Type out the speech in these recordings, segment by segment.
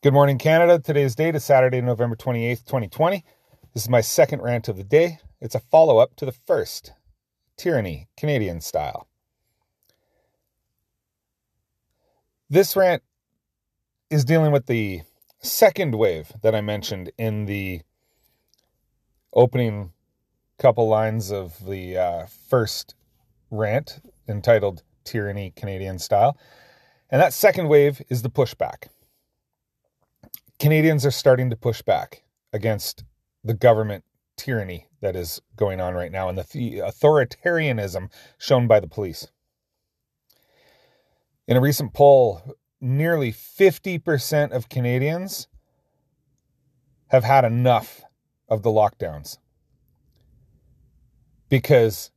Good morning, Canada. Today's date is Saturday, November 28th, 2020. This is my second rant of the day. It's a follow up to the first tyranny, Canadian style. This rant is dealing with the second wave that I mentioned in the opening couple lines of the uh, first rant entitled Tyranny Canadian Style. And that second wave is the pushback. Canadians are starting to push back against the government tyranny that is going on right now and the authoritarianism shown by the police. In a recent poll, nearly 50% of Canadians have had enough of the lockdowns because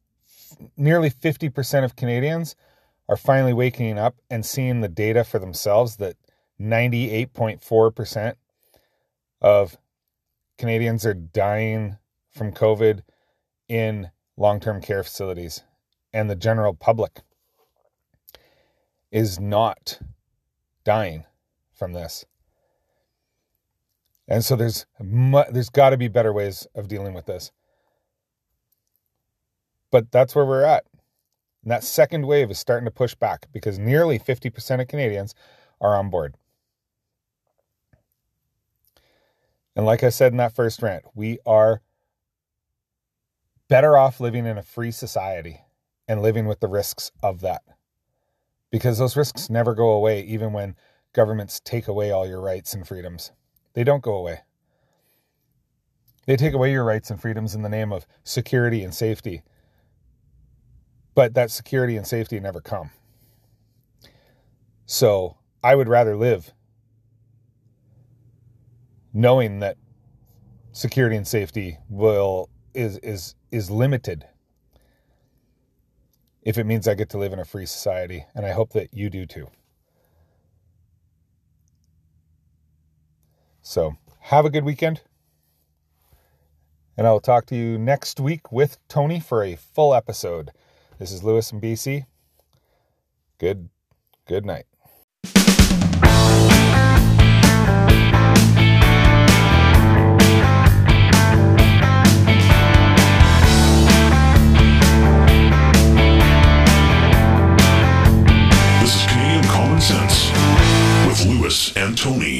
nearly 50% of Canadians are finally waking up and seeing the data for themselves that 98.4% of Canadians are dying from COVID in long term care facilities, and the general public is not dying from this. And so there's there's got to be better ways of dealing with this. But that's where we're at. And that second wave is starting to push back because nearly 50% of Canadians are on board. And like I said in that first rant, we are better off living in a free society and living with the risks of that. Because those risks never go away, even when governments take away all your rights and freedoms. They don't go away. They take away your rights and freedoms in the name of security and safety. But that security and safety never come. So I would rather live knowing that security and safety will is is is limited if it means I get to live in a free society and I hope that you do too. So, have a good weekend. And I will talk to you next week with Tony for a full episode. This is Lewis and BC. Good good night. Tony.